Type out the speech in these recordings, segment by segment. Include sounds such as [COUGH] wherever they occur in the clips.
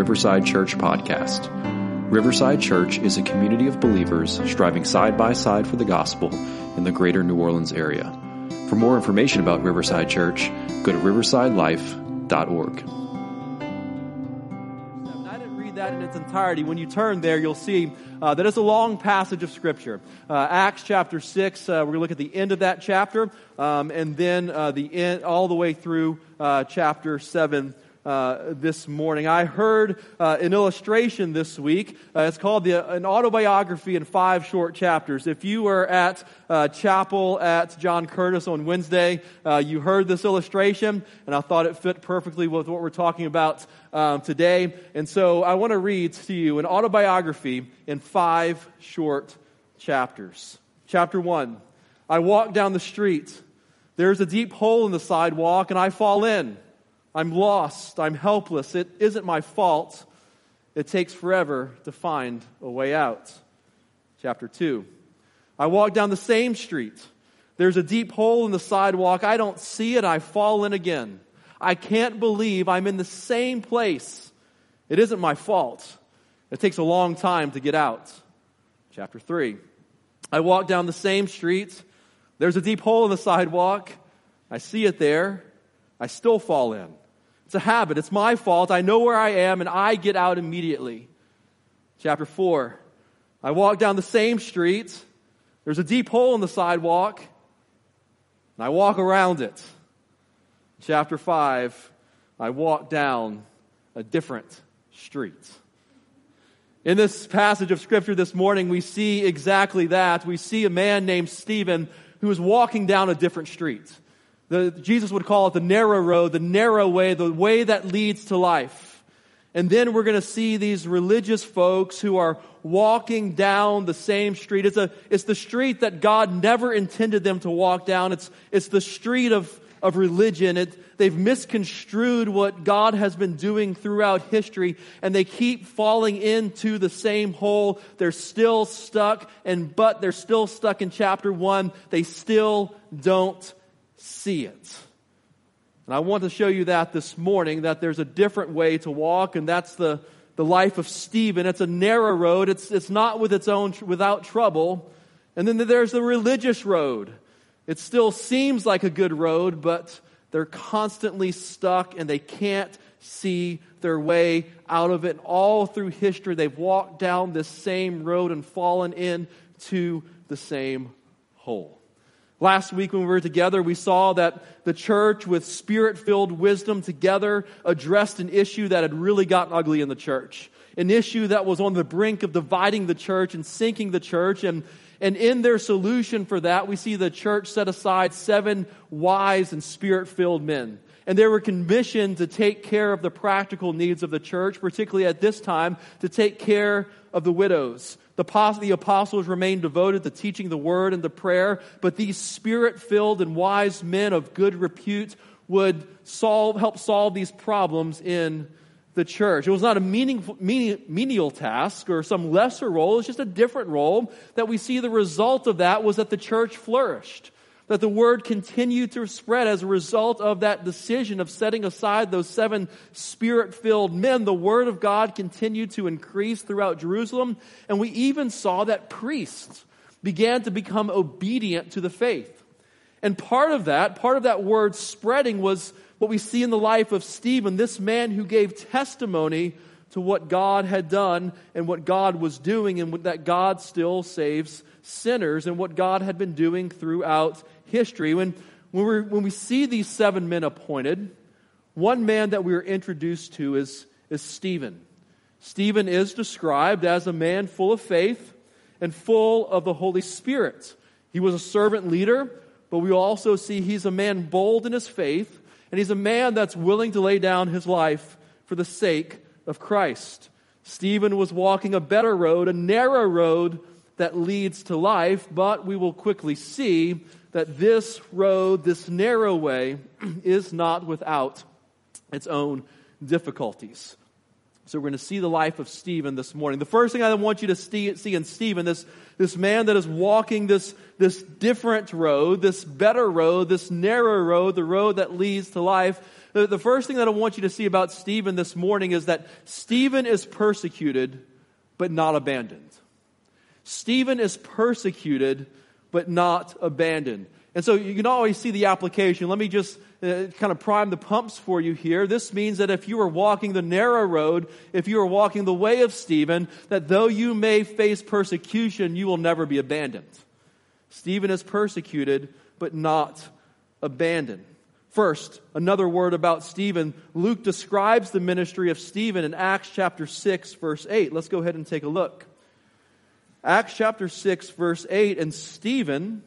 Riverside Church Podcast. Riverside Church is a community of believers striving side by side for the gospel in the greater New Orleans area. For more information about Riverside Church, go to riversidelife.org. I didn't read that in its entirety. When you turn there, you'll see uh, that it's a long passage of Scripture. Uh, Acts chapter 6, uh, we're going to look at the end of that chapter, um, and then uh, the end, all the way through uh, chapter 7 uh, this morning. I heard uh, an illustration this week. Uh, it's called the, an autobiography in five short chapters. If you were at uh, chapel at John Curtis on Wednesday, uh, you heard this illustration, and I thought it fit perfectly with what we're talking about um, today. And so I want to read to you an autobiography in five short chapters. Chapter one I walk down the street. There's a deep hole in the sidewalk, and I fall in. I'm lost. I'm helpless. It isn't my fault. It takes forever to find a way out. Chapter 2. I walk down the same street. There's a deep hole in the sidewalk. I don't see it. I fall in again. I can't believe I'm in the same place. It isn't my fault. It takes a long time to get out. Chapter 3. I walk down the same street. There's a deep hole in the sidewalk. I see it there. I still fall in. It's a habit. It's my fault. I know where I am and I get out immediately. Chapter 4. I walk down the same street. There's a deep hole in the sidewalk. And I walk around it. Chapter 5. I walk down a different street. In this passage of scripture this morning, we see exactly that. We see a man named Stephen who is walking down a different street. The, Jesus would call it the narrow road, the narrow way, the way that leads to life. And then we're going to see these religious folks who are walking down the same street. It's, a, it's the street that God never intended them to walk down. It's, it's the street of, of religion. It, they've misconstrued what God has been doing throughout history, and they keep falling into the same hole. They're still stuck, and but they're still stuck in chapter one. They still don't see it. And I want to show you that this morning, that there's a different way to walk, and that's the, the life of Stephen. It's a narrow road. It's, it's not with its own, without trouble. And then there's the religious road. It still seems like a good road, but they're constantly stuck and they can't see their way out of it. all through history, they've walked down this same road and fallen into the same hole. Last week when we were together, we saw that the church with spirit filled wisdom together addressed an issue that had really gotten ugly in the church. An issue that was on the brink of dividing the church and sinking the church. And, and in their solution for that, we see the church set aside seven wise and spirit filled men. And they were commissioned to take care of the practical needs of the church, particularly at this time, to take care of the widows. The apostles remained devoted to teaching the word and the prayer, but these spirit filled and wise men of good repute would solve, help solve these problems in the church. It was not a meaningful, menial task or some lesser role. It's just a different role that we see the result of that was that the church flourished that the word continued to spread as a result of that decision of setting aside those seven spirit filled men. The word of God continued to increase throughout Jerusalem. And we even saw that priests began to become obedient to the faith. And part of that, part of that word spreading was what we see in the life of Stephen, this man who gave testimony to what God had done and what God was doing and that God still saves sinners and what God had been doing throughout history. When, when, we when we see these seven men appointed, one man that we are introduced to is, is Stephen. Stephen is described as a man full of faith and full of the Holy Spirit. He was a servant leader, but we also see he's a man bold in his faith, and he's a man that's willing to lay down his life for the sake of Christ. Stephen was walking a better road, a narrow road that leads to life, but we will quickly see that this road, this narrow way, [CLEARS THROAT] is not without its own difficulties. So we're going to see the life of Stephen this morning. The first thing I want you to see in Stephen, this, this man that is walking this, this different road, this better road, this narrow road, the road that leads to life. The, the first thing that I want you to see about Stephen this morning is that Stephen is persecuted, but not abandoned. Stephen is persecuted, but not abandoned. And so you can always see the application. Let me just uh, kind of prime the pumps for you here. This means that if you are walking the narrow road, if you are walking the way of Stephen, that though you may face persecution, you will never be abandoned. Stephen is persecuted, but not abandoned. First, another word about Stephen. Luke describes the ministry of Stephen in Acts chapter 6, verse 8. Let's go ahead and take a look. Acts chapter 6, verse 8. And Stephen,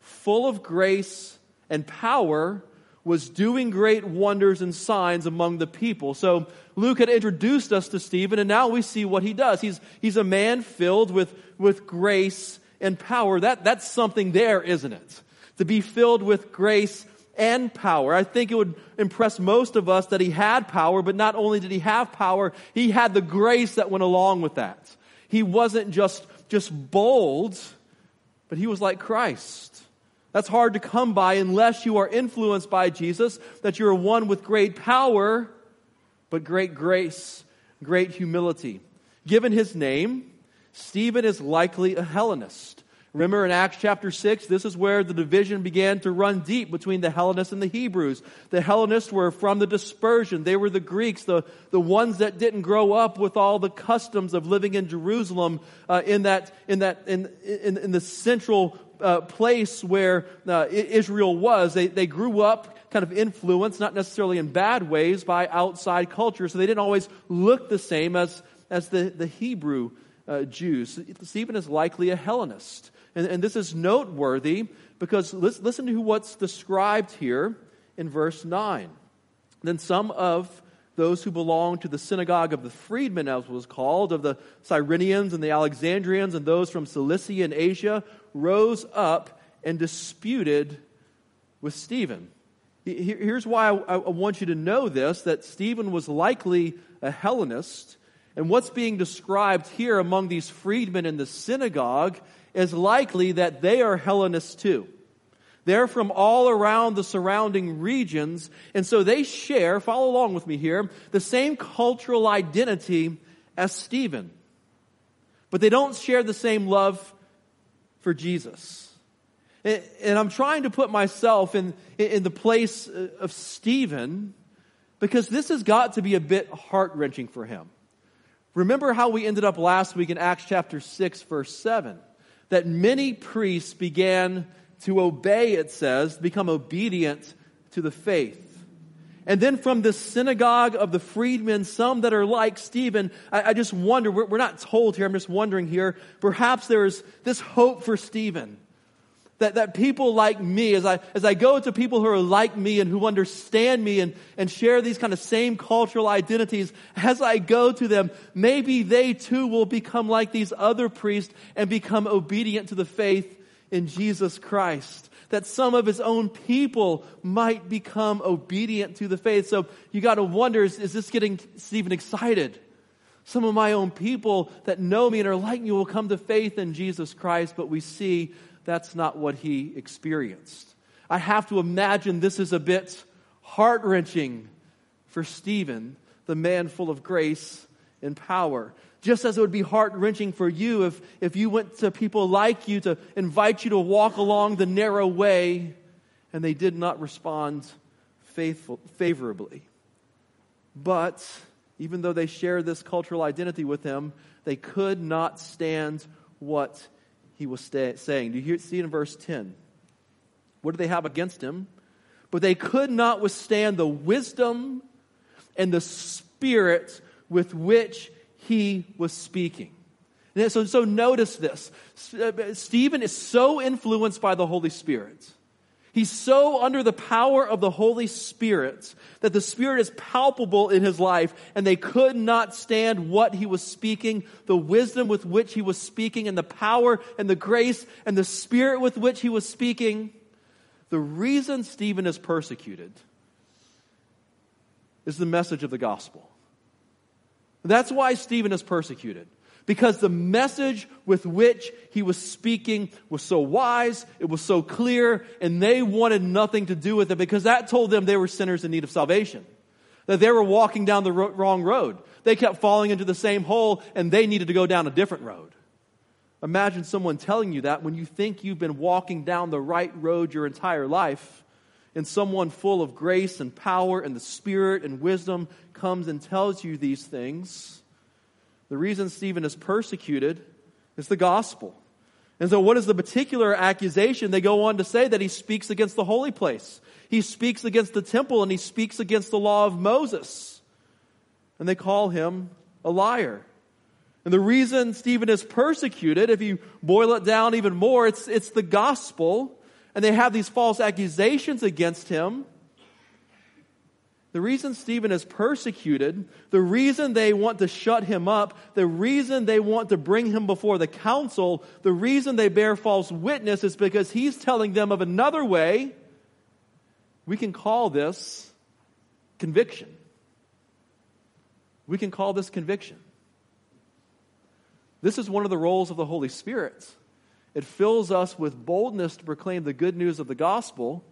full of grace and power, was doing great wonders and signs among the people. So Luke had introduced us to Stephen, and now we see what he does. He's, he's a man filled with, with grace and power. That, that's something there, isn't it? To be filled with grace and power. I think it would impress most of us that he had power, but not only did he have power, he had the grace that went along with that. He wasn't just, just bold, but he was like Christ. That's hard to come by unless you are influenced by Jesus, that you're one with great power, but great grace, great humility. Given his name, Stephen is likely a Hellenist. Remember in Acts chapter 6, this is where the division began to run deep between the Hellenists and the Hebrews. The Hellenists were from the dispersion. They were the Greeks, the, the ones that didn't grow up with all the customs of living in Jerusalem uh, in, that, in, that, in, in, in the central uh, place where uh, Israel was. They, they grew up kind of influenced, not necessarily in bad ways, by outside culture. So they didn't always look the same as, as the, the Hebrew uh, Jews. Stephen is likely a Hellenist. And, and this is noteworthy because listen to what's described here in verse 9. Then some of those who belonged to the synagogue of the freedmen, as it was called, of the Cyrenians and the Alexandrians, and those from Cilicia and Asia, rose up and disputed with Stephen. Here's why I want you to know this that Stephen was likely a Hellenist. And what's being described here among these freedmen in the synagogue is likely that they are Hellenists too. They're from all around the surrounding regions, and so they share, follow along with me here, the same cultural identity as Stephen. But they don't share the same love for Jesus. And I'm trying to put myself in, in the place of Stephen because this has got to be a bit heart wrenching for him. Remember how we ended up last week in Acts chapter 6, verse 7 that many priests began to obey, it says, become obedient to the faith. And then from the synagogue of the freedmen, some that are like Stephen, I, I just wonder, we're, we're not told here, I'm just wondering here, perhaps there is this hope for Stephen that, that people like me, as I, as I go to people who are like me and who understand me and, and share these kind of same cultural identities, as I go to them, maybe they too will become like these other priests and become obedient to the faith in Jesus Christ. That some of his own people might become obedient to the faith. So you got to wonder, is, is this getting Stephen excited? Some of my own people that know me and are like me will come to faith in Jesus Christ, but we see that's not what he experienced. I have to imagine this is a bit heart wrenching for Stephen, the man full of grace and power. Just as it would be heart wrenching for you if, if you went to people like you to invite you to walk along the narrow way and they did not respond faithful, favorably. But even though they shared this cultural identity with him, they could not stand what he was sta- saying. Do you hear, see in verse 10? What do they have against him? But they could not withstand the wisdom and the spirit with which he was speaking. And so, so notice this. Uh, Stephen is so influenced by the Holy Spirit He's so under the power of the Holy Spirit that the Spirit is palpable in his life, and they could not stand what he was speaking, the wisdom with which he was speaking, and the power and the grace and the Spirit with which he was speaking. The reason Stephen is persecuted is the message of the gospel. That's why Stephen is persecuted. Because the message with which he was speaking was so wise, it was so clear, and they wanted nothing to do with it because that told them they were sinners in need of salvation. That they were walking down the ro- wrong road. They kept falling into the same hole and they needed to go down a different road. Imagine someone telling you that when you think you've been walking down the right road your entire life, and someone full of grace and power and the Spirit and wisdom comes and tells you these things the reason Stephen is persecuted is the gospel. And so, what is the particular accusation? They go on to say that he speaks against the holy place, he speaks against the temple, and he speaks against the law of Moses. And they call him a liar. And the reason Stephen is persecuted, if you boil it down even more, it's, it's the gospel. And they have these false accusations against him. The reason Stephen is persecuted, the reason they want to shut him up, the reason they want to bring him before the council, the reason they bear false witness is because he's telling them of another way. We can call this conviction. We can call this conviction. This is one of the roles of the Holy Spirit. It fills us with boldness to proclaim the good news of the gospel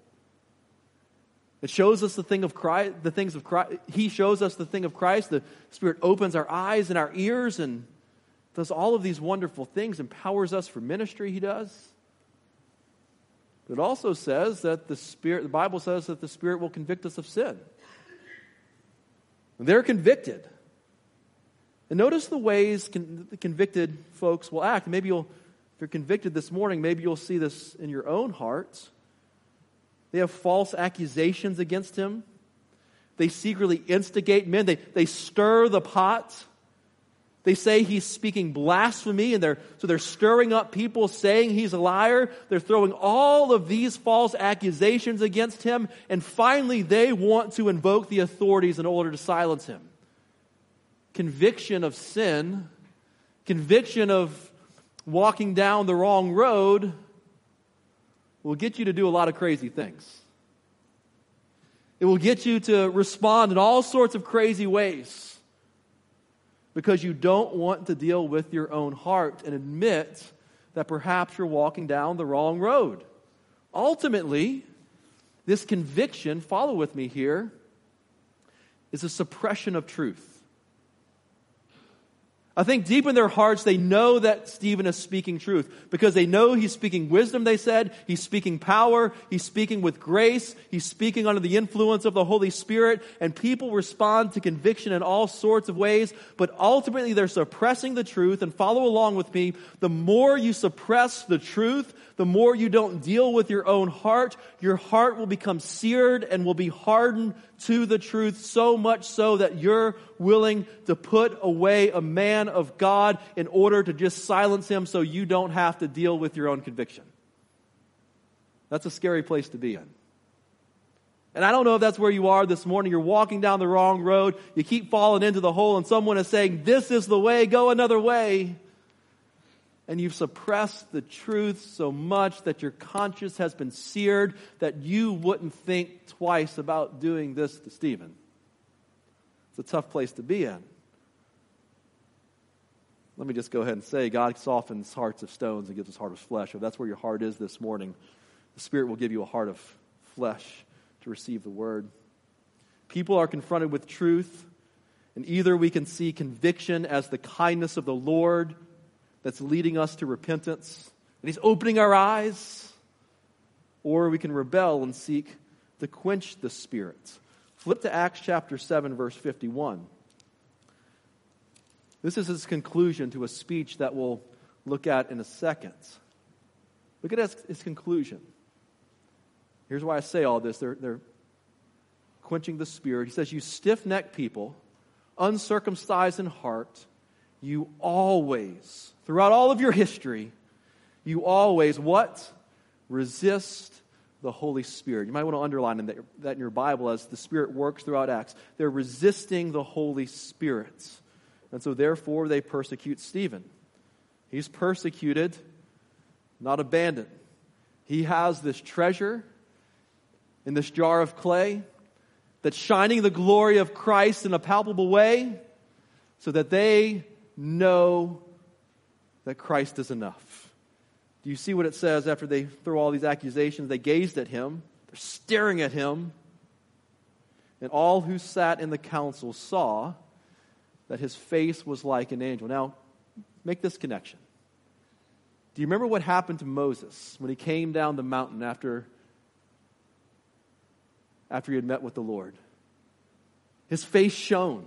it shows us the thing of Christ, the things of Christ. He shows us the thing of Christ. The Spirit opens our eyes and our ears and does all of these wonderful things, empowers us for ministry, He does. It also says that the Spirit, the Bible says that the Spirit will convict us of sin. They're convicted. And notice the ways con- the convicted folks will act. Maybe you'll, if you're convicted this morning, maybe you'll see this in your own hearts. They have false accusations against him. They secretly instigate men. They, they stir the pot. They say he's speaking blasphemy, and they're, so they're stirring up people saying he's a liar. They're throwing all of these false accusations against him, and finally they want to invoke the authorities in order to silence him. Conviction of sin, conviction of walking down the wrong road, will get you to do a lot of crazy things. It will get you to respond in all sorts of crazy ways because you don't want to deal with your own heart and admit that perhaps you're walking down the wrong road. Ultimately, this conviction, follow with me here, is a suppression of truth. I think deep in their hearts, they know that Stephen is speaking truth because they know he's speaking wisdom, they said. He's speaking power. He's speaking with grace. He's speaking under the influence of the Holy Spirit. And people respond to conviction in all sorts of ways. But ultimately, they're suppressing the truth. And follow along with me. The more you suppress the truth, the more you don't deal with your own heart, your heart will become seared and will be hardened to the truth so much so that you're willing to put away a man of God in order to just silence him so you don't have to deal with your own conviction. That's a scary place to be in. And I don't know if that's where you are this morning. You're walking down the wrong road. You keep falling into the hole, and someone is saying, This is the way, go another way and you've suppressed the truth so much that your conscience has been seared that you wouldn't think twice about doing this to Stephen. It's a tough place to be in. Let me just go ahead and say God softens hearts of stones and gives us heart of flesh. If that's where your heart is this morning, the Spirit will give you a heart of flesh to receive the word. People are confronted with truth, and either we can see conviction as the kindness of the Lord that's leading us to repentance, and He's opening our eyes, or we can rebel and seek to quench the Spirit. Flip to Acts chapter 7, verse 51. This is his conclusion to a speech that we'll look at in a second. Look at his, his conclusion. Here's why I say all this. They're, they're quenching the spirit. He says, You stiff necked people, uncircumcised in heart, you always, throughout all of your history, you always what? Resist the Holy Spirit. You might want to underline that, in your Bible as the Spirit works throughout Acts. They're resisting the Holy Spirit. And so, therefore, they persecute Stephen. He's persecuted, not abandoned. He has this treasure in this jar of clay that's shining the glory of Christ in a palpable way so that they know that Christ is enough. Do you see what it says after they throw all these accusations? They gazed at him, they're staring at him. And all who sat in the council saw that his face was like an angel. Now, make this connection. Do you remember what happened to Moses when he came down the mountain after, after he had met with the Lord? His face shone.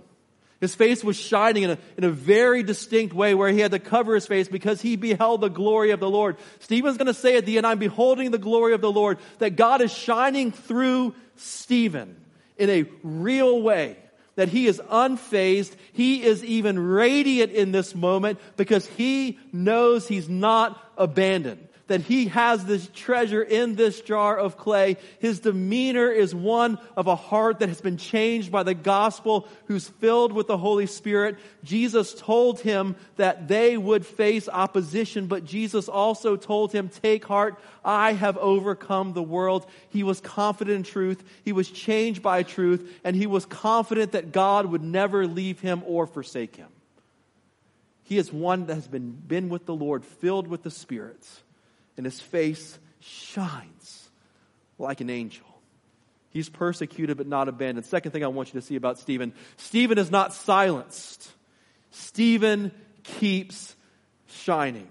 His face was shining in a, in a very distinct way where he had to cover his face because he beheld the glory of the Lord. Stephen's going to say at the end, I'm beholding the glory of the Lord, that God is shining through Stephen in a real way that he is unfazed. He is even radiant in this moment because he knows he's not abandoned that he has this treasure in this jar of clay. His demeanor is one of a heart that has been changed by the gospel, who's filled with the Holy Spirit. Jesus told him that they would face opposition, but Jesus also told him, take heart, I have overcome the world. He was confident in truth. He was changed by truth, and he was confident that God would never leave him or forsake him. He is one that has been, been with the Lord, filled with the Spirit and his face shines like an angel. He's persecuted but not abandoned. Second thing I want you to see about Stephen Stephen is not silenced, Stephen keeps shining.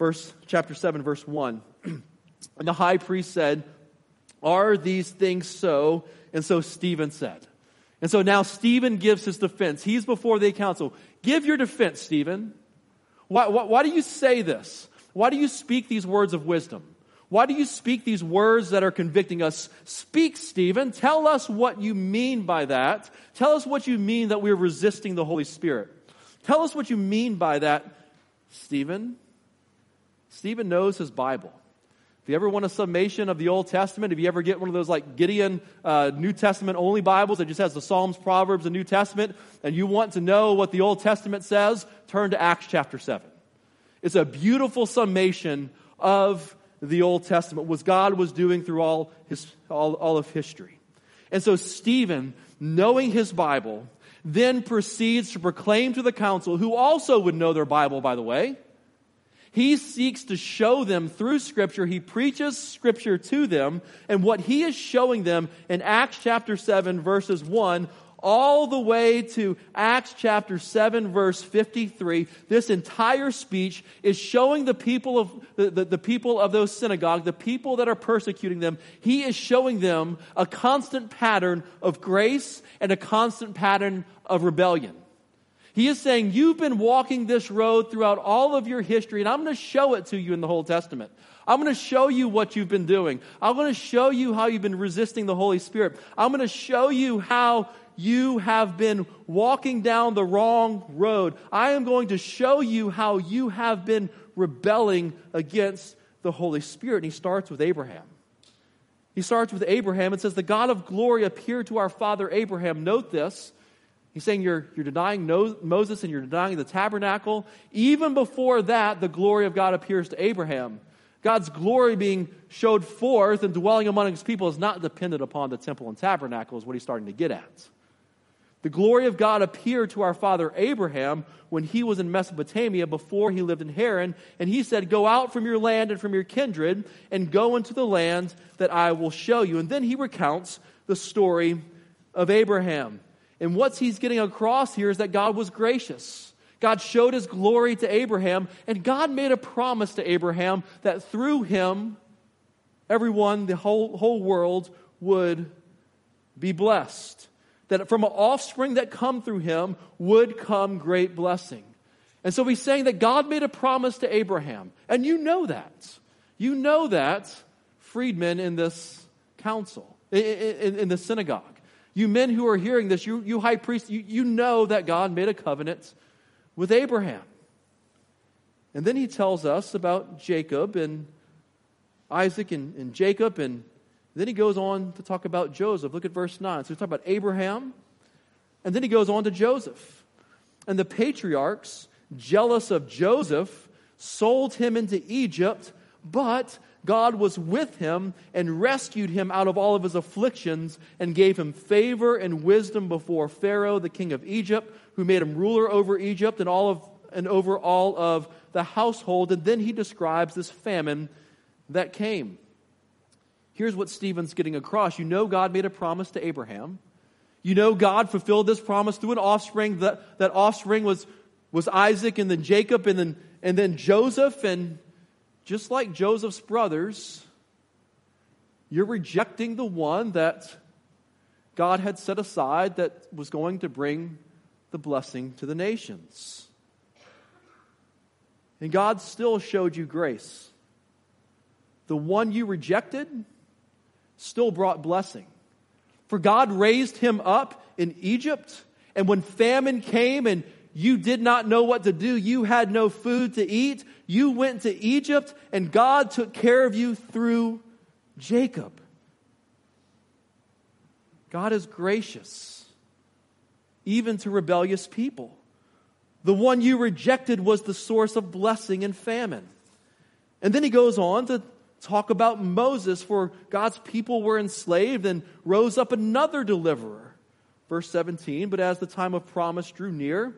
Verse chapter 7 verse 1. [CLEARS THROAT] and the high priest said, "Are these things so?" And so Stephen said. And so now Stephen gives his defense. He's before the council. Give your defense, Stephen. Why, why, why do you say this? Why do you speak these words of wisdom? Why do you speak these words that are convicting us? Speak, Stephen. Tell us what you mean by that. Tell us what you mean that we're resisting the Holy Spirit. Tell us what you mean by that, Stephen. Stephen knows his Bible. If you ever want a summation of the Old Testament, if you ever get one of those like Gideon uh, New Testament only Bibles that just has the Psalms, Proverbs, and New Testament, and you want to know what the Old Testament says, turn to Acts chapter 7. It's a beautiful summation of the Old Testament, what God was doing through all, his, all, all of history. And so Stephen, knowing his Bible, then proceeds to proclaim to the council, who also would know their Bible, by the way. He seeks to show them through Scripture. He preaches Scripture to them. And what he is showing them in Acts chapter 7, verses 1 all the way to Acts chapter 7 verse 53, this entire speech is showing the people of, the, the, the, people of those synagogues, the people that are persecuting them, he is showing them a constant pattern of grace and a constant pattern of rebellion. He is saying, You've been walking this road throughout all of your history, and I'm going to show it to you in the Old Testament. I'm going to show you what you've been doing. I'm going to show you how you've been resisting the Holy Spirit. I'm going to show you how you have been walking down the wrong road. I am going to show you how you have been rebelling against the Holy Spirit. And he starts with Abraham. He starts with Abraham and says, The God of glory appeared to our father Abraham. Note this. He's saying you're, you're denying Moses and you're denying the tabernacle. Even before that, the glory of God appears to Abraham. God's glory being showed forth and dwelling among his people is not dependent upon the temple and tabernacle, is what he's starting to get at. The glory of God appeared to our father Abraham when he was in Mesopotamia before he lived in Haran, and he said, Go out from your land and from your kindred and go into the land that I will show you. And then he recounts the story of Abraham. And what he's getting across here is that God was gracious. God showed his glory to Abraham, and God made a promise to Abraham that through him, everyone, the whole, whole world, would be blessed that from an offspring that come through him would come great blessing. And so he's saying that God made a promise to Abraham. And you know that. You know that, freedmen in this council, in, in, in the synagogue. You men who are hearing this, you, you high priests, you, you know that God made a covenant with Abraham. And then he tells us about Jacob and Isaac and, and Jacob and then he goes on to talk about Joseph. Look at verse 9. So he's talking about Abraham, and then he goes on to Joseph. And the patriarchs, jealous of Joseph, sold him into Egypt, but God was with him and rescued him out of all of his afflictions and gave him favor and wisdom before Pharaoh, the king of Egypt, who made him ruler over Egypt and all of and over all of the household. And then he describes this famine that came. Here's what Stephen's getting across. You know, God made a promise to Abraham. You know, God fulfilled this promise through an offspring. That, that offspring was, was Isaac and then Jacob and then, and then Joseph. And just like Joseph's brothers, you're rejecting the one that God had set aside that was going to bring the blessing to the nations. And God still showed you grace. The one you rejected still brought blessing. For God raised him up in Egypt, and when famine came and you did not know what to do, you had no food to eat, you went to Egypt, and God took care of you through Jacob. God is gracious, even to rebellious people. The one you rejected was the source of blessing and famine. And then he goes on to talk about Moses, for God's people were enslaved and rose up another deliverer. Verse 17, but as the time of promise drew near,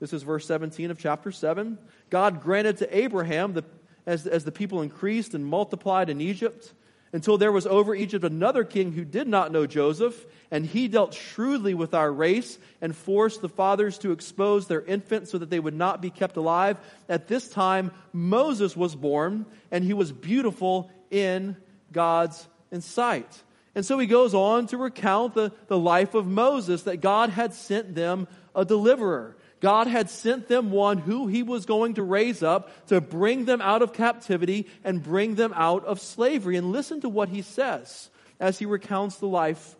this is verse 17 of chapter 7, God granted to Abraham, the, as, as the people increased and multiplied in Egypt, until there was over Egypt another king who did not know Joseph, and he dealt shrewdly with our race and forced the fathers to expose their infants so that they would not be kept alive. At this time, Moses was born, and he was beautiful in God's sight. And so he goes on to recount the, the life of Moses, that God had sent them a deliverer. God had sent them one who he was going to raise up to bring them out of captivity and bring them out of slavery. And listen to what he says as he recounts the life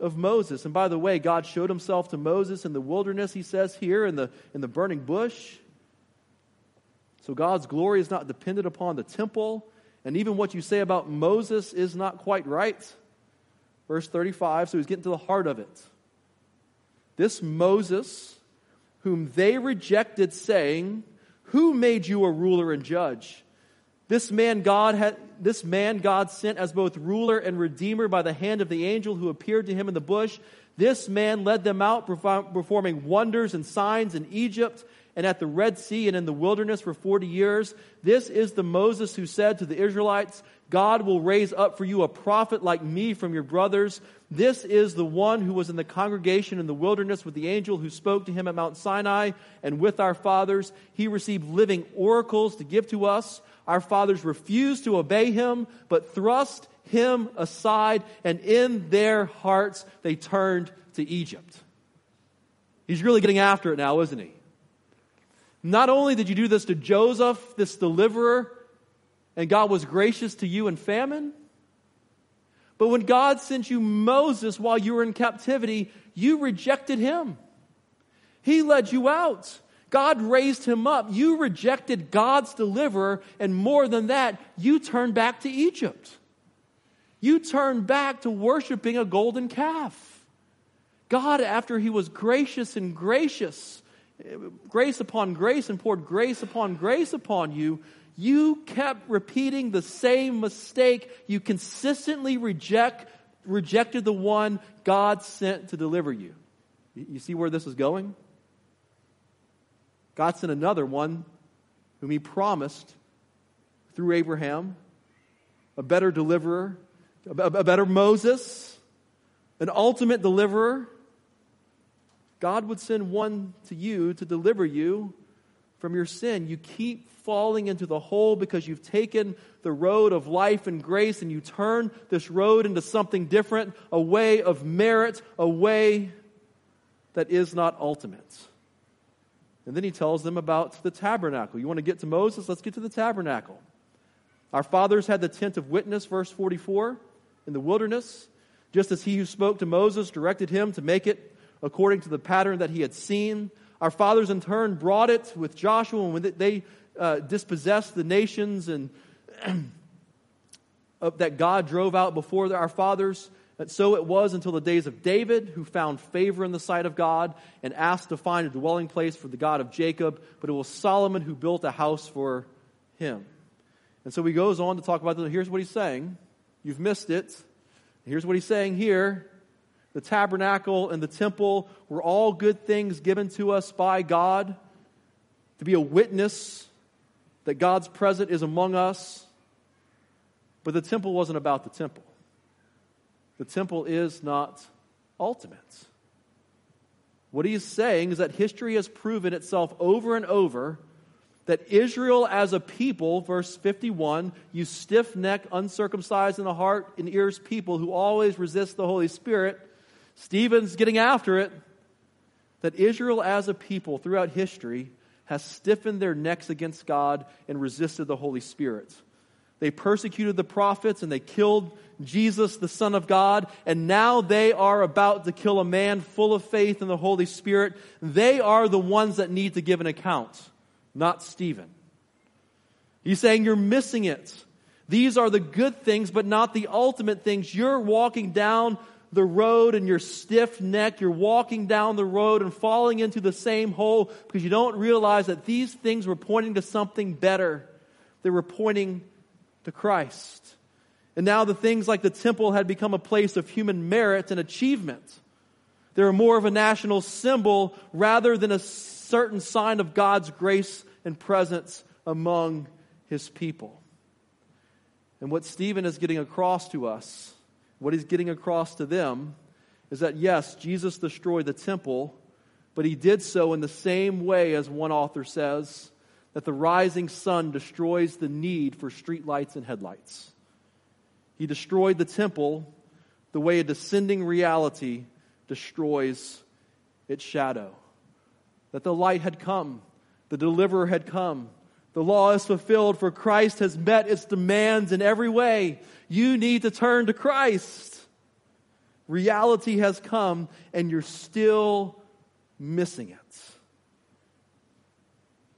of Moses. And by the way, God showed himself to Moses in the wilderness, he says here, in the, in the burning bush. So God's glory is not dependent upon the temple. And even what you say about Moses is not quite right. Verse 35, so he's getting to the heart of it. This Moses whom they rejected, saying, Who made you a ruler and judge? This man God had, this man God sent as both ruler and redeemer by the hand of the angel who appeared to him in the bush. This man led them out, performing wonders and signs in Egypt and at the Red Sea and in the wilderness for 40 years. This is the Moses who said to the Israelites, God will raise up for you a prophet like me from your brothers. This is the one who was in the congregation in the wilderness with the angel who spoke to him at Mount Sinai and with our fathers. He received living oracles to give to us. Our fathers refused to obey him, but thrust him aside, and in their hearts they turned to Egypt. He's really getting after it now, isn't he? Not only did you do this to Joseph, this deliverer, and God was gracious to you in famine, but when God sent you Moses while you were in captivity, you rejected him. He led you out. God raised him up. You rejected God's deliverer, and more than that, you turned back to Egypt. You turned back to worshiping a golden calf. God, after he was gracious and gracious, grace upon grace and poured grace upon grace upon you, you kept repeating the same mistake. You consistently reject, rejected the one God sent to deliver you. You see where this is going? God sent another one whom he promised through Abraham, a better deliverer, a better Moses, an ultimate deliverer. God would send one to you to deliver you from your sin. You keep falling into the hole because you've taken the road of life and grace and you turn this road into something different, a way of merit, a way that is not ultimate. And then he tells them about the tabernacle. You want to get to Moses? Let's get to the tabernacle. Our fathers had the tent of witness, verse 44, in the wilderness, just as he who spoke to Moses directed him to make it according to the pattern that he had seen. Our fathers, in turn, brought it with Joshua, and when they uh, dispossessed the nations and [CLEARS THROAT] that God drove out before our fathers. And so it was until the days of David, who found favor in the sight of God and asked to find a dwelling place for the God of Jacob. But it was Solomon who built a house for him. And so he goes on to talk about this. Here's what he's saying. You've missed it. Here's what he's saying here. The tabernacle and the temple were all good things given to us by God to be a witness that God's presence is among us. But the temple wasn't about the temple. The temple is not ultimate. What he's saying is that history has proven itself over and over that Israel as a people, verse 51, you stiff necked, uncircumcised in the heart and ears people who always resist the Holy Spirit. Stephen's getting after it. That Israel as a people throughout history has stiffened their necks against God and resisted the Holy Spirit. They persecuted the prophets and they killed Jesus, the Son of God, and now they are about to kill a man full of faith in the Holy Spirit. They are the ones that need to give an account, not Stephen. He's saying you're missing it. These are the good things, but not the ultimate things. You're walking down the road and you're stiff necked. You're walking down the road and falling into the same hole because you don't realize that these things were pointing to something better. They were pointing to Christ. And now the things like the temple had become a place of human merit and achievement. They were more of a national symbol rather than a certain sign of God's grace and presence among his people. And what Stephen is getting across to us what he's getting across to them is that yes, Jesus destroyed the temple, but he did so in the same way as one author says that the rising sun destroys the need for streetlights and headlights. He destroyed the temple the way a descending reality destroys its shadow. That the light had come, the deliverer had come, the law is fulfilled, for Christ has met its demands in every way. You need to turn to Christ. Reality has come, and you're still missing it.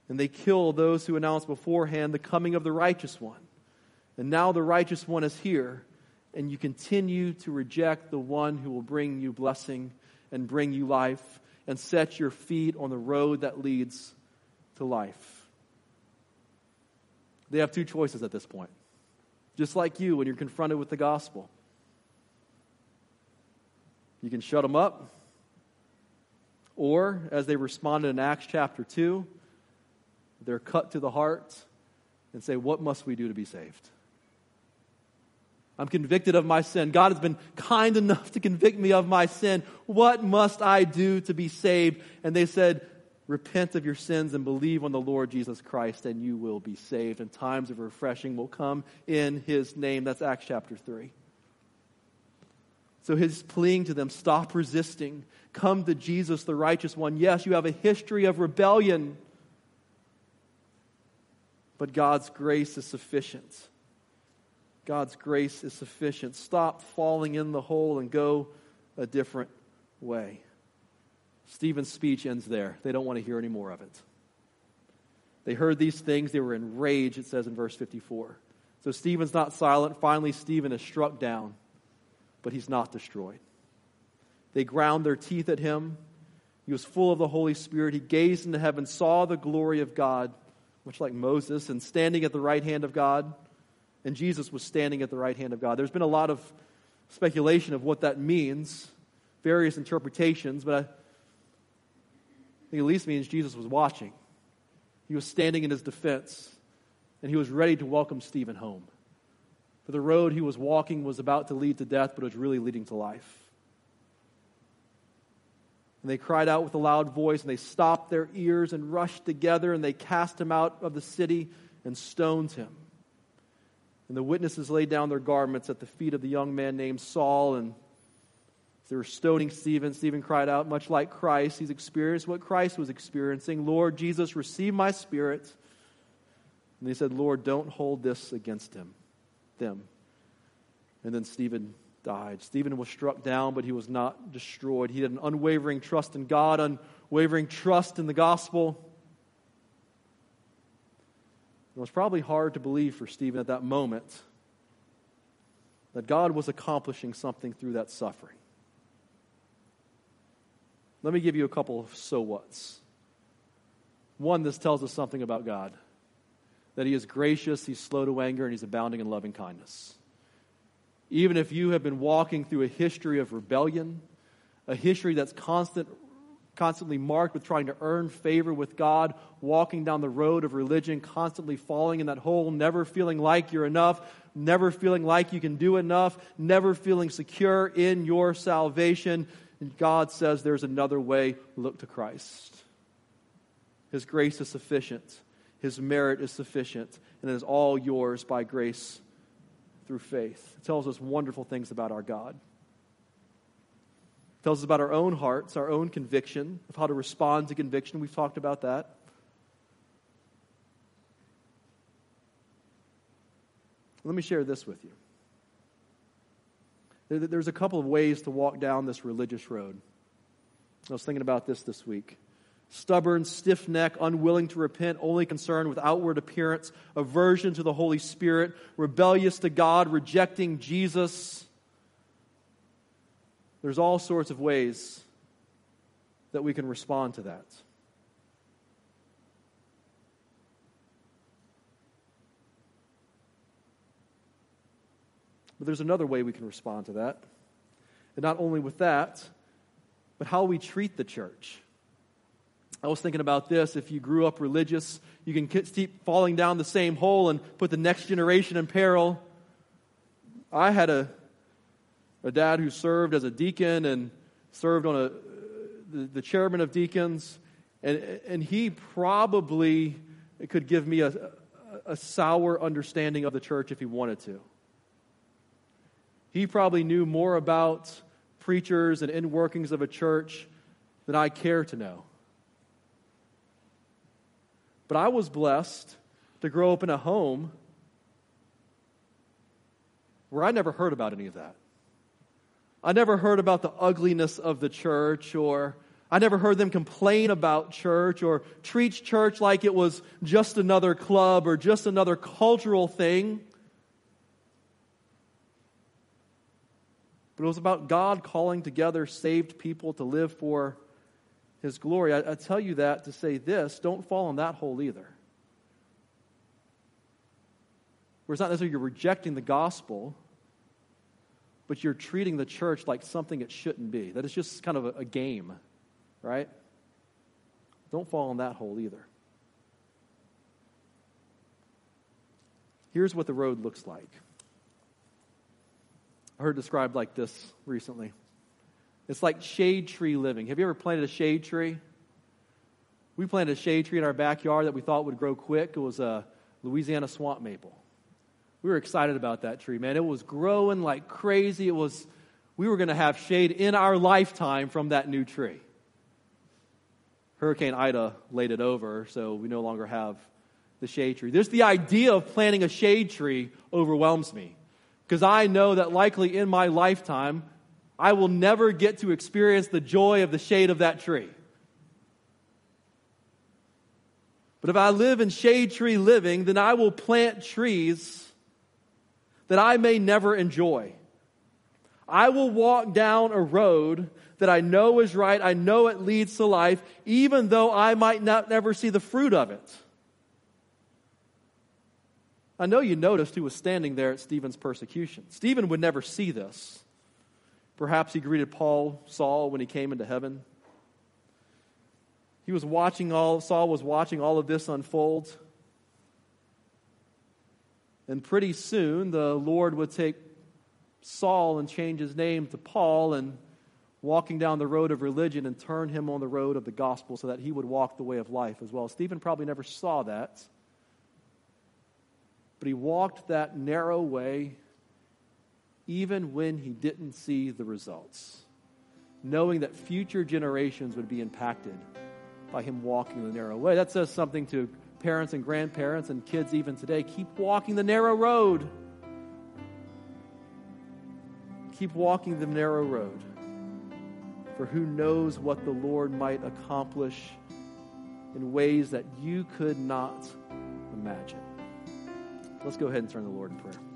And they kill those who announced beforehand the coming of the righteous one. And now the righteous one is here, and you continue to reject the one who will bring you blessing and bring you life and set your feet on the road that leads to life. They have two choices at this point. Just like you when you're confronted with the gospel. You can shut them up, or as they responded in Acts chapter 2, they're cut to the heart and say, What must we do to be saved? I'm convicted of my sin. God has been kind enough to convict me of my sin. What must I do to be saved? And they said, Repent of your sins and believe on the Lord Jesus Christ, and you will be saved. And times of refreshing will come in his name. That's Acts chapter 3. So his pleading to them stop resisting, come to Jesus, the righteous one. Yes, you have a history of rebellion, but God's grace is sufficient. God's grace is sufficient. Stop falling in the hole and go a different way. Stephen's speech ends there. They don't want to hear any more of it. They heard these things. They were enraged, it says in verse 54. So Stephen's not silent. Finally, Stephen is struck down, but he's not destroyed. They ground their teeth at him. He was full of the Holy Spirit. He gazed into heaven, saw the glory of God, much like Moses, and standing at the right hand of God. And Jesus was standing at the right hand of God. There's been a lot of speculation of what that means, various interpretations, but I think at least means Jesus was watching. He was standing in his defense, and he was ready to welcome Stephen home. For the road he was walking was about to lead to death, but it was really leading to life. And they cried out with a loud voice, and they stopped their ears and rushed together, and they cast him out of the city and stoned him. And the witnesses laid down their garments at the feet of the young man named Saul, and they were stoning Stephen. Stephen cried out, much like Christ. He's experienced what Christ was experiencing. Lord Jesus, receive my spirit. And they said, Lord, don't hold this against him, them. And then Stephen died. Stephen was struck down, but he was not destroyed. He had an unwavering trust in God, unwavering trust in the gospel. It was probably hard to believe for Stephen at that moment that God was accomplishing something through that suffering. Let me give you a couple of so whats. One, this tells us something about God that He is gracious, He's slow to anger, and He's abounding in loving kindness. Even if you have been walking through a history of rebellion, a history that's constant constantly marked with trying to earn favor with God, walking down the road of religion, constantly falling in that hole, never feeling like you're enough, never feeling like you can do enough, never feeling secure in your salvation. And God says there's another way. Look to Christ. His grace is sufficient, His merit is sufficient, and it is all yours by grace through faith. It tells us wonderful things about our God tells us about our own hearts, our own conviction, of how to respond to conviction. We've talked about that. Let me share this with you. There's a couple of ways to walk down this religious road. I was thinking about this this week. Stubborn, stiff neck, unwilling to repent, only concerned with outward appearance, aversion to the Holy Spirit, rebellious to God, rejecting Jesus there's all sorts of ways that we can respond to that. But there's another way we can respond to that. And not only with that, but how we treat the church. I was thinking about this. If you grew up religious, you can keep falling down the same hole and put the next generation in peril. I had a a dad who served as a deacon and served on a, the, the chairman of deacons, and, and he probably could give me a, a sour understanding of the church if he wanted to. He probably knew more about preachers and in workings of a church than I care to know. But I was blessed to grow up in a home where I never heard about any of that. I never heard about the ugliness of the church, or I never heard them complain about church or treat church like it was just another club or just another cultural thing. But it was about God calling together saved people to live for His glory. I, I tell you that to say this don't fall in that hole either. Where it's not necessarily you're rejecting the gospel, but you're treating the church like something it shouldn't be. That it's just kind of a, a game, right? Don't fall in that hole either. Here's what the road looks like. Heard described like this recently. It's like shade tree living. Have you ever planted a shade tree? We planted a shade tree in our backyard that we thought would grow quick. It was a Louisiana swamp maple we were excited about that tree, man. It was growing like crazy. It was, we were going to have shade in our lifetime from that new tree. Hurricane Ida laid it over, so we no longer have the shade tree. There's the idea of planting a shade tree overwhelms me because I know that likely in my lifetime, I will never get to experience the joy of the shade of that tree. But if I live in shade tree living, then I will plant trees that I may never enjoy. I will walk down a road that I know is right. I know it leads to life, even though I might not never see the fruit of it. I know you noticed who was standing there at Stephen's persecution. Stephen would never see this. Perhaps he greeted Paul, Saul, when he came into heaven. He was watching all, Saul was watching all of this unfold. And pretty soon, the Lord would take Saul and change his name to Paul and walking down the road of religion and turn him on the road of the gospel so that he would walk the way of life as well. Stephen probably never saw that. But he walked that narrow way even when he didn't see the results, knowing that future generations would be impacted by him walking the narrow way. That says something to parents and grandparents and kids even today, keep walking the narrow road. Keep walking the narrow road. For who knows what the Lord might accomplish in ways that you could not imagine. Let's go ahead and turn to the Lord in prayer.